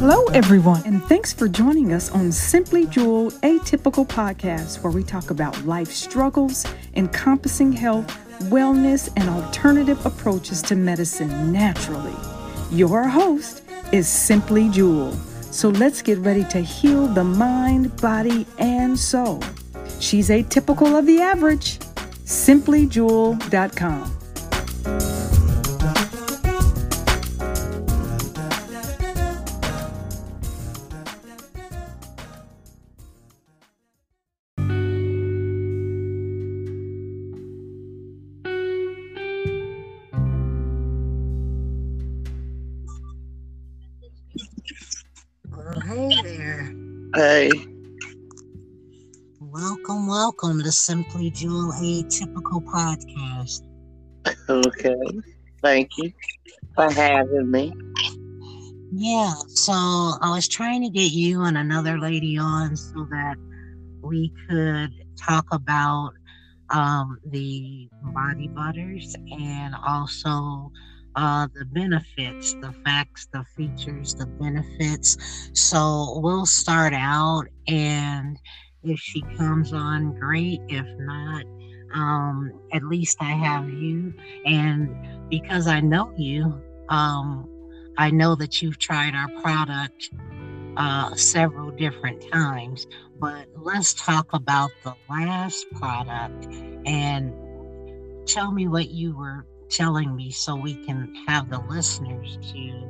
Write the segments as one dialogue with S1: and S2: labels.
S1: Hello, everyone, and thanks for joining us on Simply Jewel Atypical Podcast, where we talk about life struggles, encompassing health, wellness, and alternative approaches to medicine naturally. Your host is Simply Jewel. So let's get ready to heal the mind, body, and soul. She's atypical of the average. SimplyJewel.com.
S2: Hey.
S3: Welcome, welcome to Simply Jewel Atypical Podcast.
S2: Okay. Thank you for having me.
S3: Yeah, so I was trying to get you and another lady on so that we could talk about um, the body butters and also uh, the benefits, the facts, the features, the benefits. So we'll start out, and if she comes on, great. If not, um, at least I have you. And because I know you, um, I know that you've tried our product uh, several different times. But let's talk about the last product and tell me what you were telling me so we can have the listeners to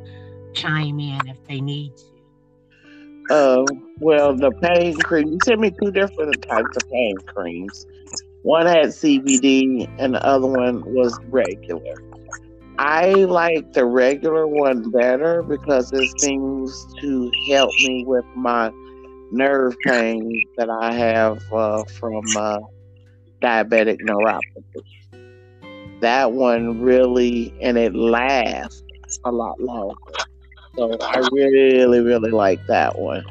S3: chime in if they need to.
S2: Uh, well, the pain cream, you sent me two different types of pain creams. One had CBD and the other one was regular. I like the regular one better because it seems to help me with my nerve pain that I have uh, from uh, diabetic neuropathy that one really and it lasts a lot longer. So I really, really like that one.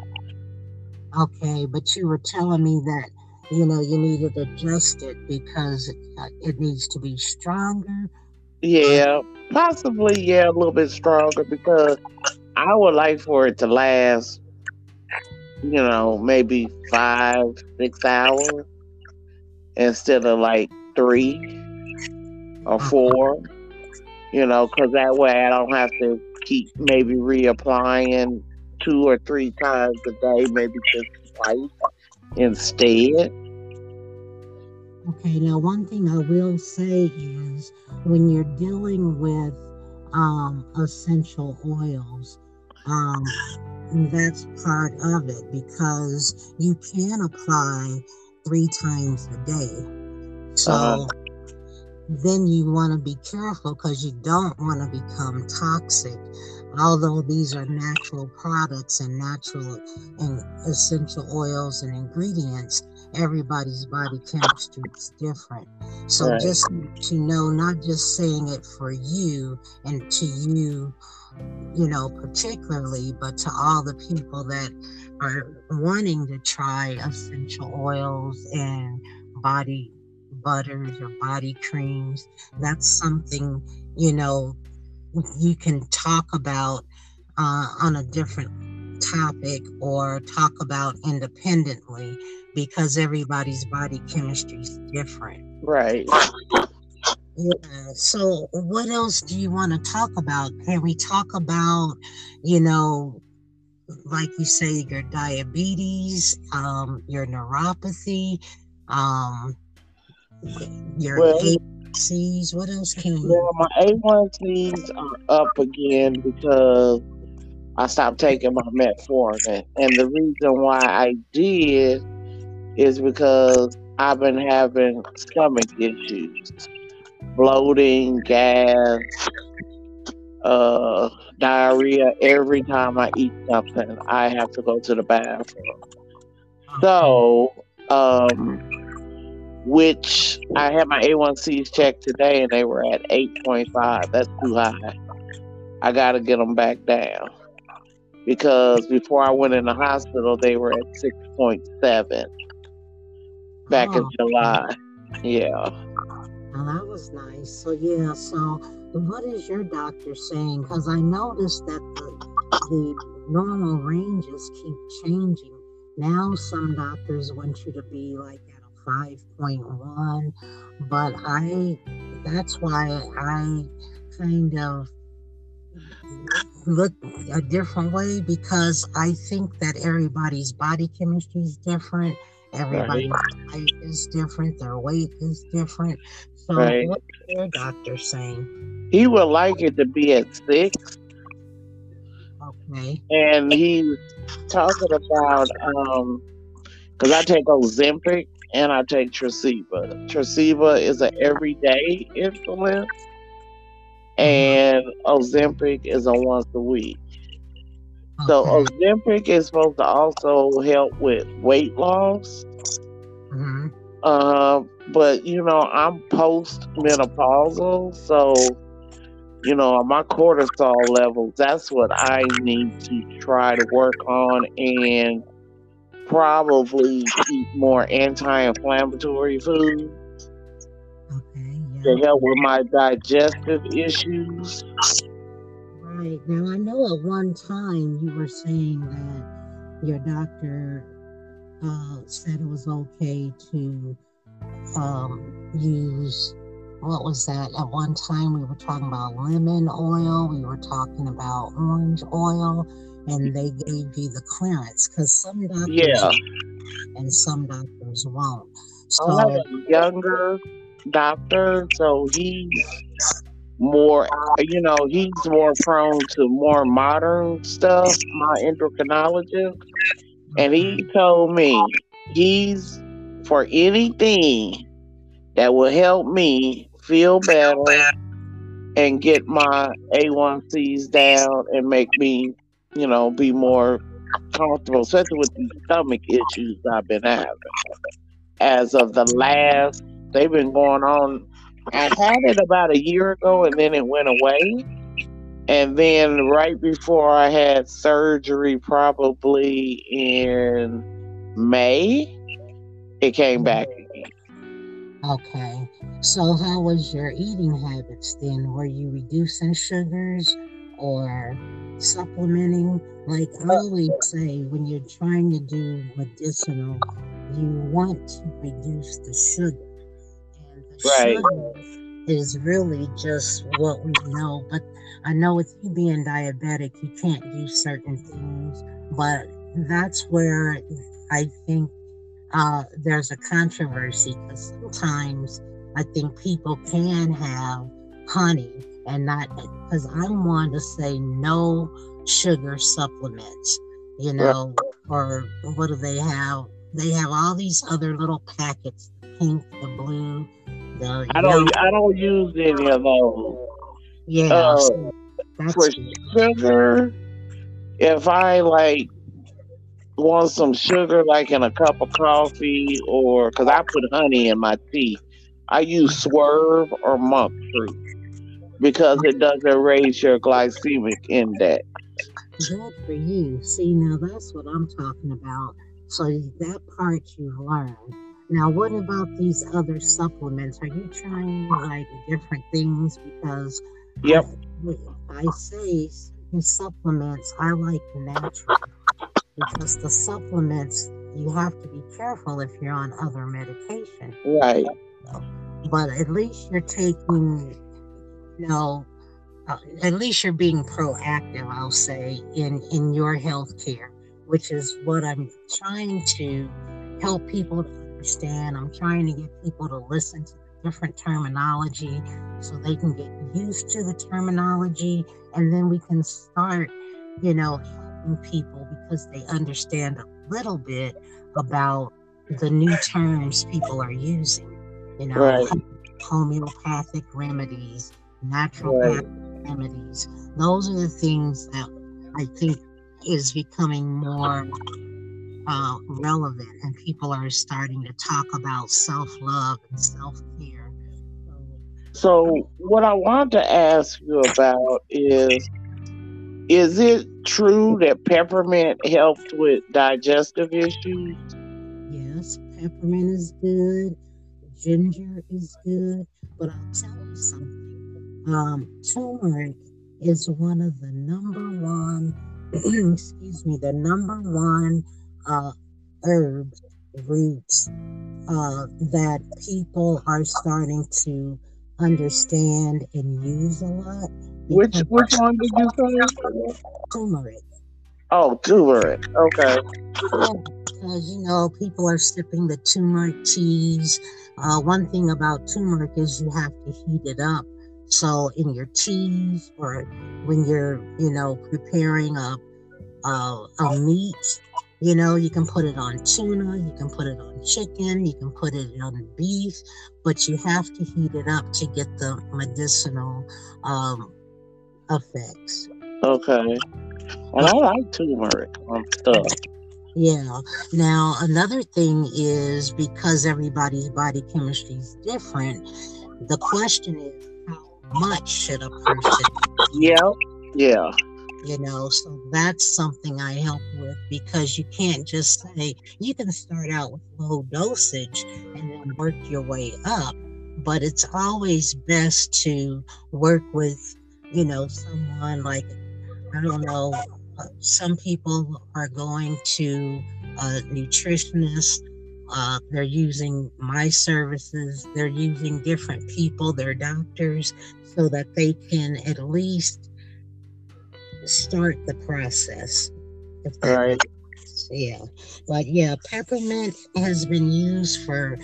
S3: Okay, but you were telling me that you know you needed to adjust it because uh, it needs to be stronger.
S2: Yeah, possibly. Yeah, a little bit stronger because I would like for it to last. You know, maybe five, six hours instead of like three or four, you know, because that way I don't have to keep maybe reapplying two or three times a day, maybe just twice instead.
S3: Okay, now one thing I will say is when you're dealing with um, essential oils, um, that's part of it because you can apply three times a day. So uh-huh then you want to be careful because you don't want to become toxic. Although these are natural products and natural and essential oils and ingredients, everybody's body chemistry is different. So right. just to know, not just saying it for you and to you, you know, particularly, but to all the people that are wanting to try essential oils and body butters or body creams. That's something, you know, you can talk about uh, on a different topic or talk about independently because everybody's body chemistry is different.
S2: Right.
S3: Yeah. So, what else do you want to talk about? Can we talk about, you know, like you say, your diabetes, um, your neuropathy, um, your well, A1Cs. What else can you?
S2: Well, my A1Cs are up again because I stopped taking my metformin, and the reason why I did is because I've been having stomach issues, bloating, gas, uh, diarrhea. Every time I eat something, I have to go to the bathroom. So, um, which I had my A1Cs checked today and they were at 8.5. That's too high. I got to get them back down because before I went in the hospital, they were at 6.7 back oh. in July. Yeah.
S3: Well, that was nice. So, yeah, so what is your doctor saying? Because I noticed that the, the normal ranges keep changing. Now, some doctors want you to be like 5.1, but I, that's why I kind of look a different way because I think that everybody's body chemistry is different. Everybody's right. height is different. Their weight is different. So, right. what's your doctor saying?
S2: He would like it to be at six.
S3: Okay.
S2: And he's talking about um, because I take Ozempic and I take Tresiba. Tresiba is an everyday insulin, mm-hmm. and Ozempic is a once a week. So Ozempic is supposed to also help with weight loss. Mm-hmm. Uh, but you know, I'm post menopausal, so you know, my cortisol levels, that's what I need to try to work on and probably eat more anti-inflammatory foods okay, yeah. to help with my digestive issues.
S3: Right. Now I know at one time you were saying that your doctor uh, said it was okay to um, use what was that? At one time, we were talking about lemon oil, we were talking about orange oil, and they gave you the clearance because some doctors
S2: yeah.
S3: and some doctors won't.
S2: So, I have a younger doctor, so he's more, you know, he's more prone to more modern stuff, my endocrinologist. And he mm-hmm. told me he's for anything that will help me feel better and get my A1Cs down and make me, you know, be more comfortable, especially with these stomach issues I've been having. As of the last, they've been going on. I had it about a year ago and then it went away. And then right before I had surgery, probably in May, it came back
S3: Okay. So how was your eating habits then? Were you reducing sugars or supplementing? Like I always say, when you're trying to do medicinal, you want to reduce the sugar. And the right. sugar is really just what we know. But I know with you being diabetic, you can't do certain things. But that's where I think uh, there's a controversy because sometimes I think people can have honey and not because I'm one to say no sugar supplements, you know, or what do they have? They have all these other little packets, the pink, the blue, the
S2: I don't I don't use any of those.
S3: Yeah. Uh, so
S2: for sugar, if I like want some sugar, like in a cup of coffee, or because I put honey in my tea, I use Swerve or monk fruit because it doesn't raise your glycemic index.
S3: Good for you. See, now that's what I'm talking about. So that part you've learned. Now, what about these other supplements? Are you trying like different things? Because
S2: yep,
S3: I, I say supplements I like natural because the supplements you have to be careful if you're on other medication.
S2: Right.
S3: But at least you're taking, know, uh, at least you're being proactive. I'll say in in your health care, which is what I'm trying to help people to understand. I'm trying to get people to listen to the different terminology so they can get used to the terminology, and then we can start, you know helping people because they understand a little bit about the new terms people are using. You know, right. homeopathic remedies, natural right. remedies. Those are the things that I think is becoming more uh, relevant, and people are starting to talk about self love and self care.
S2: So, what I want to ask you about is is it true that peppermint helps with digestive issues?
S3: Yes, peppermint is good. Ginger is good. But I'll tell you something. Um, turmeric is one of the number one, excuse me, the number one uh, herbs, roots uh, that people are starting to understand and use a lot.
S2: Which which one did you say?
S3: Turmeric.
S2: Oh, turmeric. Okay.
S3: Because you know, people are sipping the turmeric teas. Uh, one thing about turmeric is you have to heat it up. So in your teas or when you're, you know, preparing a a, a meat, you know, you can put it on tuna, you can put it on chicken, you can put it on beef, but you have to heat it up to get the medicinal um, effects.
S2: Okay. And I like turmeric on stuff.
S3: Yeah. Now, another thing is because everybody's body chemistry is different, the question is much should a person?
S2: Yeah. Yeah.
S3: You know, so that's something I help with because you can't just say you can start out with low dosage and then work your way up, but it's always best to work with, you know, someone like I don't know, some people are going to a nutritionist. Uh, they're using my services. They're using different people, their doctors, so that they can at least start the process.
S2: Right.
S3: Yeah. But yeah, peppermint has been used for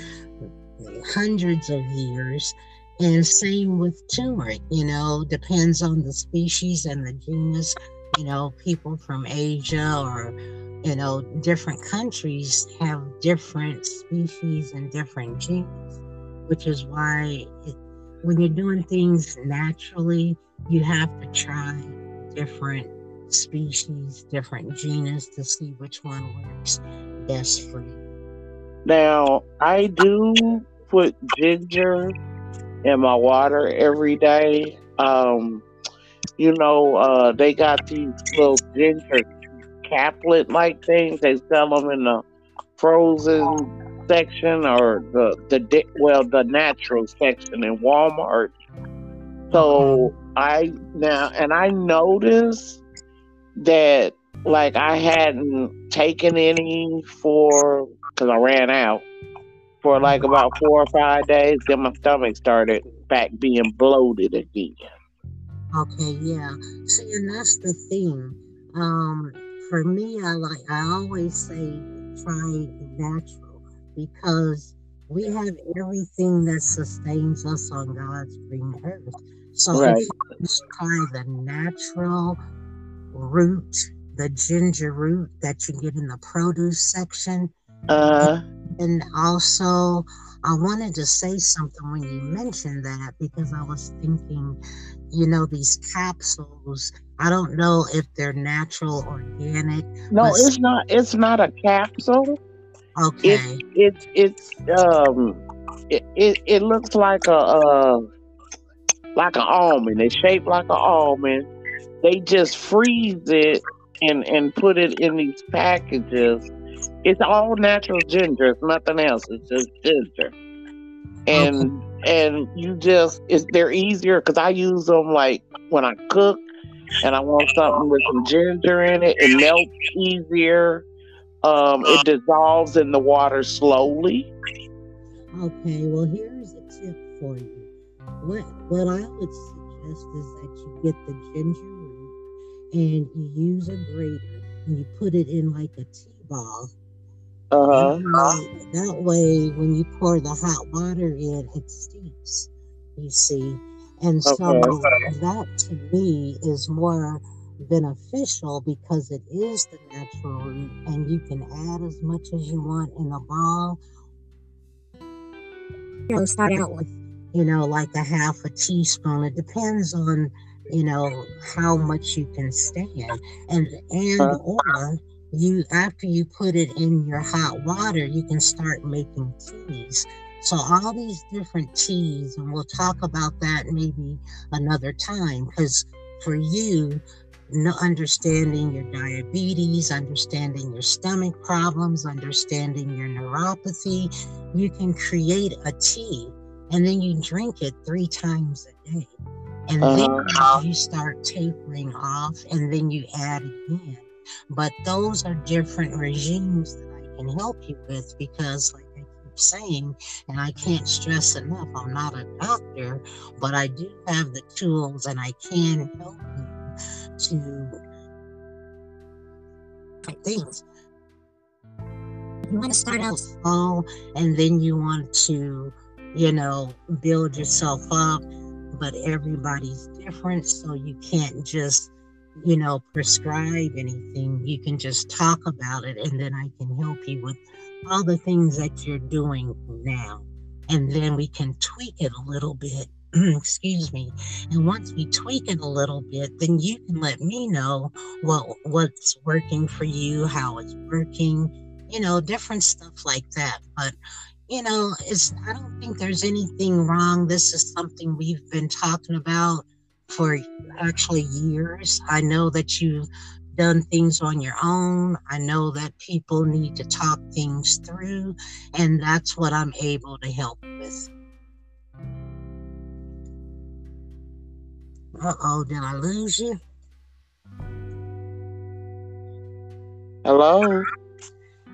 S3: hundreds of years. And same with turmeric, you know, depends on the species and the genus. You know, people from Asia or, you know, different countries have different species and different genes, which is why it, when you're doing things naturally, you have to try different species, different genus to see which one works best for you.
S2: Now, I do put ginger in my water every day. Um, you know, uh, they got these little ginger caplet like things. They sell them in the frozen section or the the well the natural section in Walmart. So I now and I noticed that like I hadn't taken any for because I ran out for like about four or five days. Then my stomach started back being bloated again.
S3: Okay, yeah. See, and that's the thing. Um, for me, I like I always say try natural because we have everything that sustains us on God's green earth. So right. if you try the natural root, the ginger root that you get in the produce section.
S2: Uh,
S3: and also, I wanted to say something when you mentioned that because I was thinking, you know, these capsules. I don't know if they're natural, organic.
S2: No, it's not. It's not a capsule.
S3: Okay.
S2: It's it's it's um it, it, it looks like a uh like an almond. It's shaped like an almond. They just freeze it and and put it in these packages. It's all natural ginger. It's nothing else. It's just ginger. And okay. And you just it's they're easier because I use them like when I cook and I want something with some ginger in it. It melts easier. Um, it dissolves in the water slowly.
S3: Okay, well here's a tip for you. What what I would suggest is that you get the ginger root and you use a grater and you put it in like a tea ball.
S2: Uh-huh.
S3: That, that way, when you pour the hot water in, it steeps. You see, and so okay. that to me is more beneficial because it is the natural root, and you can add as much as you want in a ball. You know, start out with you know, like a half a teaspoon. It depends on, you know, how much you can stand. And and or you after you put it in your hot water, you can start making teas. So all these different teas, and we'll talk about that maybe another time, because for you, understanding your diabetes, understanding your stomach problems, understanding your neuropathy, you can create a tea and then you drink it three times a day. And uh-huh. then you start tapering off and then you add again. But those are different regimes that I can help you with because, like I keep saying, and I can't stress enough, I'm not a doctor, but I do have the tools and I can help you to things. You want to start out small and then you want to, you know, build yourself up, but everybody's different, so you can't just you know, prescribe anything. You can just talk about it, and then I can help you with all the things that you're doing now. And then we can tweak it a little bit. Excuse me. And once we tweak it a little bit, then you can let me know what what's working for you, how it's working, you know, different stuff like that. But you know, it's I don't think there's anything wrong. This is something we've been talking about for actually years. I know that you've done things on your own. I know that people need to talk things through, and that's what I'm able to help with. Uh oh, did I lose you?
S2: Hello?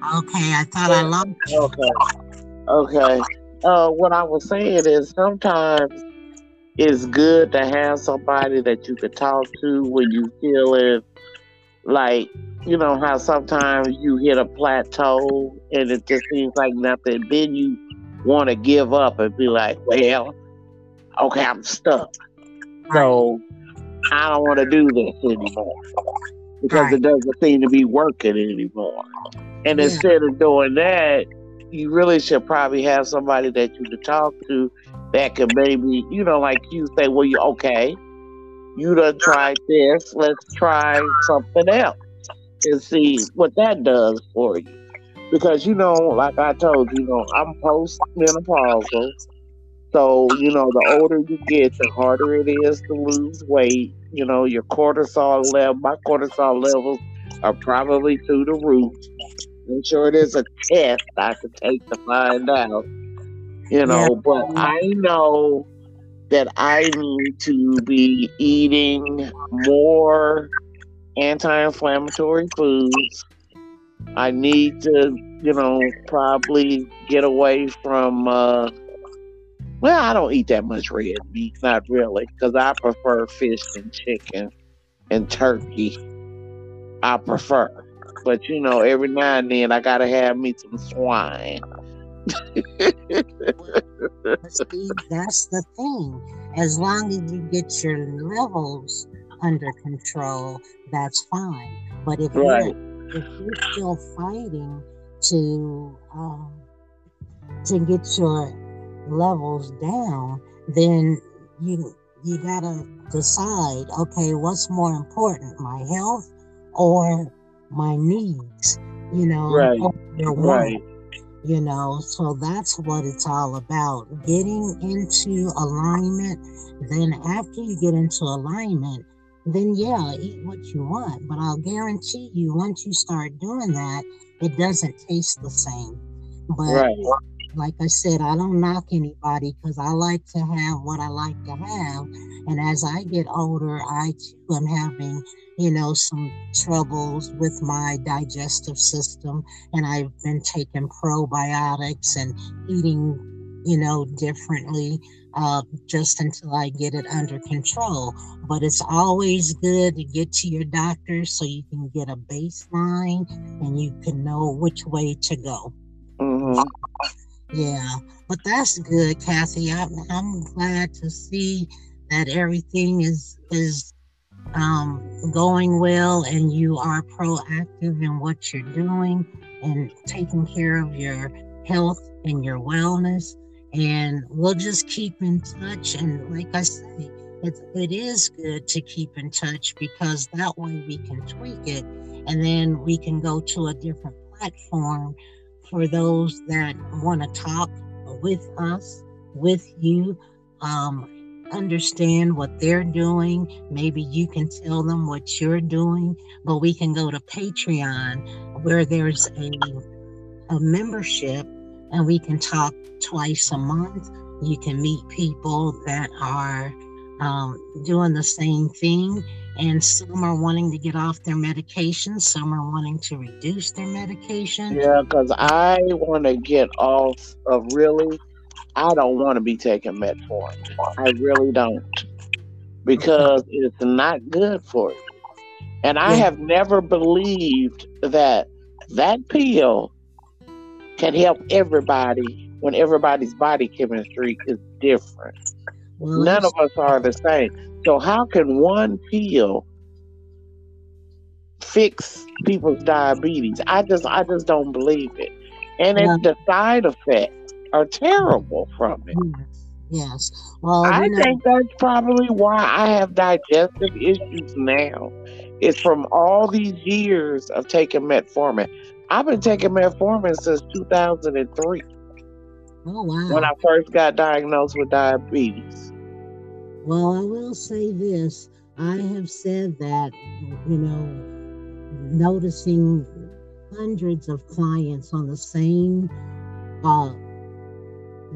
S3: Okay, I thought I lost you.
S2: Okay. Okay. Uh, what I was saying is sometimes it's good to have somebody that you can talk to when you feeling like you know how sometimes you hit a plateau and it just seems like nothing. Then you want to give up and be like, well, okay, I'm stuck. So I don't want to do this anymore because right. it doesn't seem to be working anymore. And yeah. instead of doing that, you really should probably have somebody that you can talk to that could maybe, you know, like you say, well, you okay, you done tried this, let's try something else and see what that does for you. Because, you know, like I told you, you know, I'm postmenopausal. So, you know, the older you get, the harder it is to lose weight. You know, your cortisol level, my cortisol levels are probably through the roof. I'm sure there's a test I could take to find out you know, yeah. but I know that I need to be eating more anti inflammatory foods. I need to, you know, probably get away from, uh, well, I don't eat that much red meat, not really, because I prefer fish and chicken and turkey. I prefer. But, you know, every now and then I got to have me some swine.
S3: See, that's the thing. As long as you get your levels under control, that's fine. But if right. you're if you're still fighting to um, to get your levels down, then you you gotta decide. Okay, what's more important, my health or my needs? You know,
S2: right, right
S3: you know so that's what it's all about getting into alignment. Then after you get into alignment then yeah eat what you want. But i'll guarantee you once you start doing that it doesn't taste the same. But right. Like i said i don't knock anybody because i like to have what i like to have and as i get older i too am having you know, some troubles with my digestive system, and I've been taking probiotics and eating, you know, differently uh, just until I get it under control. But it's always good to get to your doctor so you can get a baseline and you can know which way to go.
S2: Mm-hmm.
S3: Yeah, but that's good, Kathy. I'm, I'm glad to see that everything is is um, going well and you are proactive in what you're doing and taking care of your health and your wellness. And we'll just keep in touch. And like I say, it, it is good to keep in touch because that way we can tweak it and then we can go to a different platform for those that want to talk with us, with you. Um, understand what they're doing. Maybe you can tell them what you're doing, but we can go to Patreon where there's a, a membership and we can talk twice a month. You can meet people that are um, doing the same thing. And some are wanting to get off their medication, some are wanting to reduce their medication.
S2: Yeah, because I want to get off of really, I don't want to be taking metformin. I really don't. Because it's not good for you. And I
S3: Yeah.
S2: have never believed that that pill can help everybody when everybody's body chemistry is different.
S3: Well,
S2: None of us are the same. So how can one pill fix people's diabetes? I just I just don't believe it. And
S3: Yeah.
S2: it, the side effects are terrible from it.
S3: yes. Well,
S2: I
S3: you know,
S2: think that's probably why I have digestive issues now. It's from all these years of taking metformin. I've been taking metformin since 2003
S3: oh wow.
S2: when I first got diagnosed with diabetes.
S3: Well, I will say this. I have said that, you know, noticing hundreds of clients on the same uh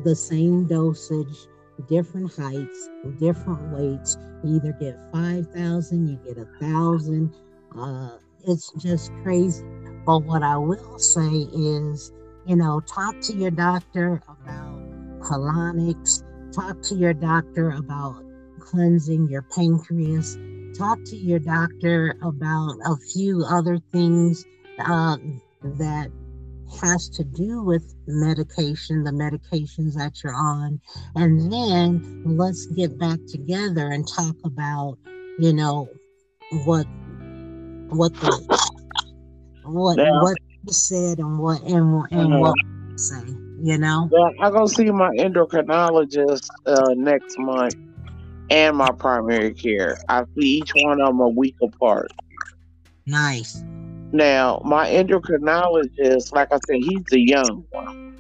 S3: the same dosage, different heights, different weights. You either get 5,000, you get a thousand. Uh, it's just crazy. But what I will say is, you know, talk to your doctor about colonics, talk to your doctor about cleansing your pancreas. Talk to your doctor about a few other things uh, that has to do with medication, the medications that you're on, and then let's get back together and talk about, you know, what what the what
S2: Yeah.
S3: what you said and what and, and
S2: Uh-huh.
S3: what say, you know.
S2: Well, I go see my endocrinologist uh, next month and my primary care. I see each one of them a week apart.
S3: Nice.
S2: Now, my endocrinologist, like I said, he's the young one.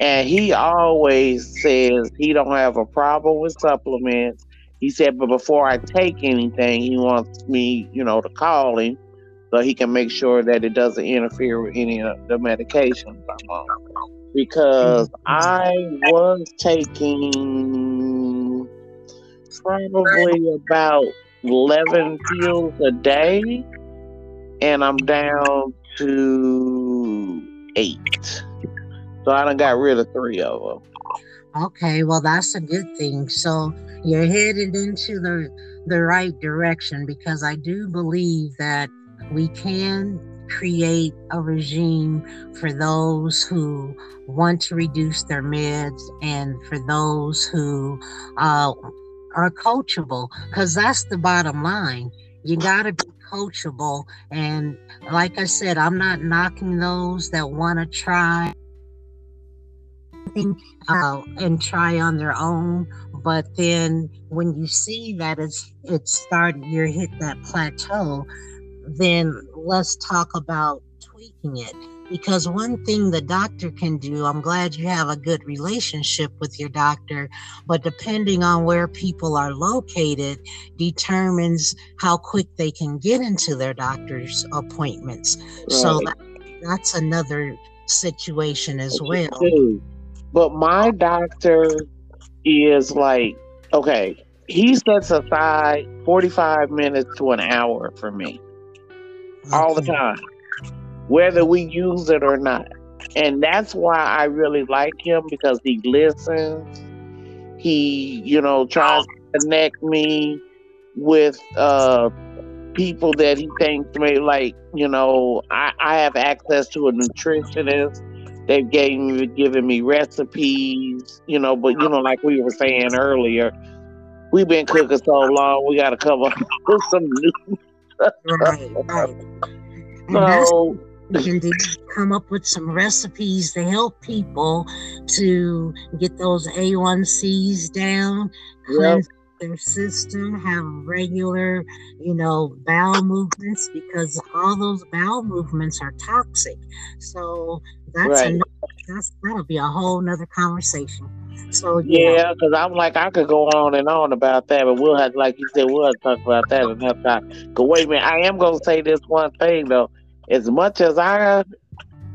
S2: And he always says he don't have a problem with supplements. He said, but before I take anything, he wants me, you know, to call him so he can make sure that it doesn't interfere with any of the medications I'm on. Because mm-hmm. I was taking probably about 11 pills a day, and I'm down to eight. So I done got rid of three of them.
S3: Okay, well that's a good thing. So you're headed into the the right direction because I do believe that we can create a regime for those who want to reduce their meds and for those who uh, are coachable because that's the bottom line. You got to be coachable. And like I said, I'm not knocking those that want to try uh, and try on their own. But then when you see that it's it's starting, you're hit that plateau, then let's talk about tweaking it. Because one thing the doctor can do, I'm glad you have a good relationship with your doctor, but depending on where people are located, determines how quick they can get into their doctor's appointments. So that, that's another situation as well.
S2: But my doctor is like, okay, he sets aside 45 minutes to an hour for me all the
S3: mm-hmm.
S2: time, whether we use it or not. And that's why I really like him because he listens. He, you know, tries to connect me with uh people that he thinks may like, you know, I, I have access to a nutritionist. They've gave me given me recipes, you know, but you know, like we were saying earlier, we've been cooking so long, we gotta come up with some new
S3: right. And that's
S2: so
S3: what you can do. Come up with some recipes to help people to get those A1Cs down,
S2: Yep.
S3: cleanse their system, have regular, you know, bowel movements because all those bowel movements are toxic. So that's
S2: Right.
S3: another, that's that'll be a whole nother conversation. So yeah,
S2: because I'm like, I could go on and on about that, but we'll have, like you said, we'll have to talk about that another time. But wait a minute, I am going to say this one thing, though. As much as I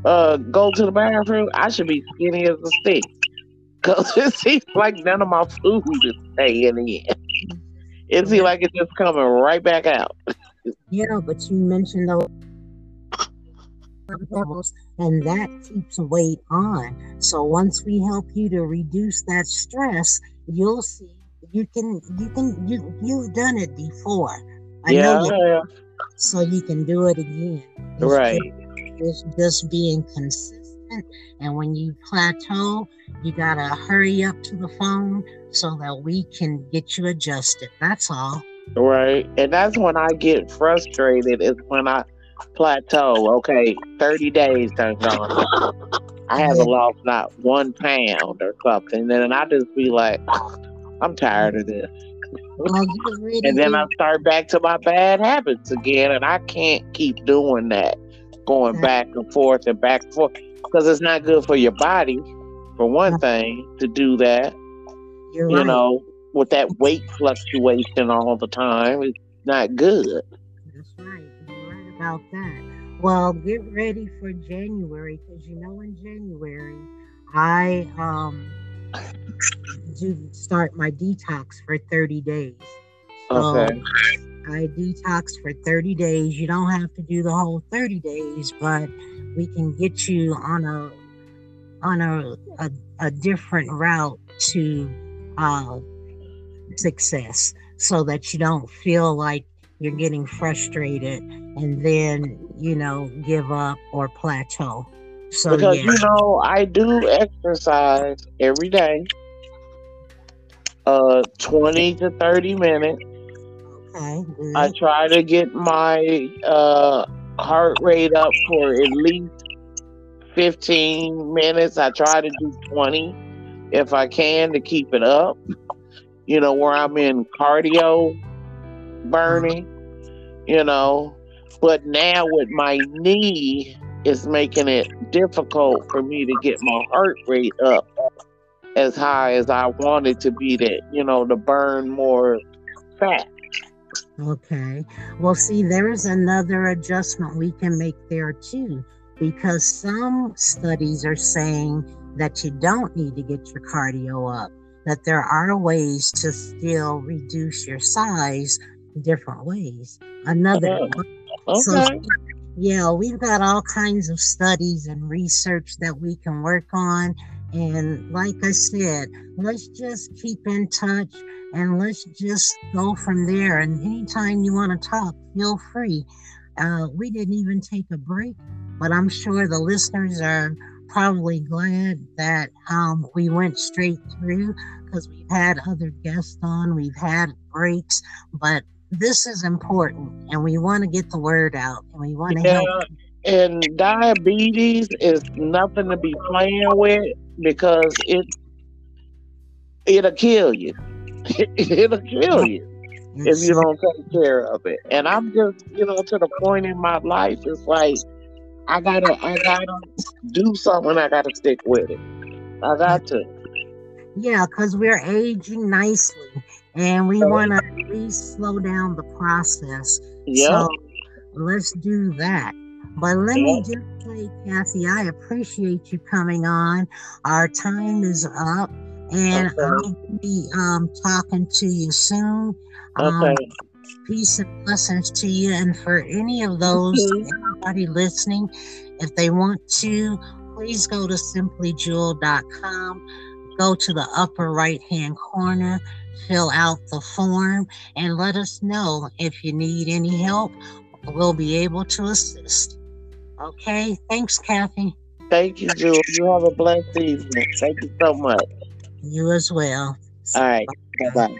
S2: uh, go to the bathroom, I should be skinny as a stick. Because it seems like none of my food is staying in. It seems like it's just coming right back out.
S3: Yeah, but you mentioned those levels, and that keeps weight on. So once we help you to reduce that stress, you'll see you can you can you you've done it before. I
S2: yeah,
S3: know you,
S2: yeah.
S3: So you can do it again. It's
S2: right.
S3: Just, it's just being consistent, and when you plateau, you gotta hurry up to the phone so that we can get you adjusted. That's all.
S2: Right. And that's when I get frustrated is when I plateau. Okay, 30 days done gone. I haven't lost not one pound or something. And then I just be like, I'm tired of this.
S3: Really
S2: And then I start back to my bad habits again. And I can't keep doing that, going back and forth and back and forth. Because it's not good for your body, for one thing, to do that.
S3: you're
S2: You
S3: right.
S2: know, with that weight fluctuation all the time. It's not good.
S3: That's right. You're right about that. Well, get ready for January because you know in January I um do start my detox for 30 days.
S2: Okay.
S3: I detox for 30 days. You don't have to do the whole 30 days, but we can get you on a on a a, a different route to uh, success so that you don't feel like you're getting frustrated and then you know give up or plateau so
S2: because
S3: yeah
S2: you know I do exercise every day, uh, twenty to thirty minutes.
S3: okay good.
S2: I try to get my uh heart rate up for at least fifteen minutes. I try to do twenty if I can to keep it up. You know where I'm in cardio burning. You know, but now with my knee it's making it difficult for me to get my heart rate up as high as I want it to be that, you know, to burn more fat.
S3: Okay. Well, see, there's another adjustment we can make there too, because some studies are saying that you don't need to get your cardio up, that there are ways to still reduce your size different ways. Another
S2: Oh,
S3: one. So,
S2: Okay.
S3: Yeah, we've got all kinds of studies and research that we can work on. And like I said, let's just keep in touch and let's just go from there. And anytime you want to talk, feel free. Uh, we didn't even take a break, but I'm sure the listeners are probably glad that um, we went straight through because we've had other guests on, we've had breaks, but this is important and we want to get the word out and we want to
S2: Yeah,
S3: help.
S2: and diabetes is nothing to be playing with because it it'll kill you. it'll kill you if you don't take care of it. And I'm just, you know, to the point in my life, it's like I gotta, I gotta do something. I gotta stick with it. I got to.
S3: Yeah, because we're aging nicely and we want to at least slow down the process.
S2: Yeah.
S3: So let's do that. But let me just say, Kathy, I appreciate you coming on. Our time is up, and
S2: Okay.
S3: I'll be um, talking to you soon. Um,
S2: Okay.
S3: peace and blessings to you. And for any of those,
S2: Mhm.
S3: everybody listening, if they want to, please go to simplyjewel.com, go to the upper right hand corner, fill out the form, and let us know if you need any help. We'll be able to assist. Okay, thanks, Kathy.
S2: Thank you, Jewel. You have a blessed evening. Thank you so much.
S3: You as well.
S2: All right. Bye bye.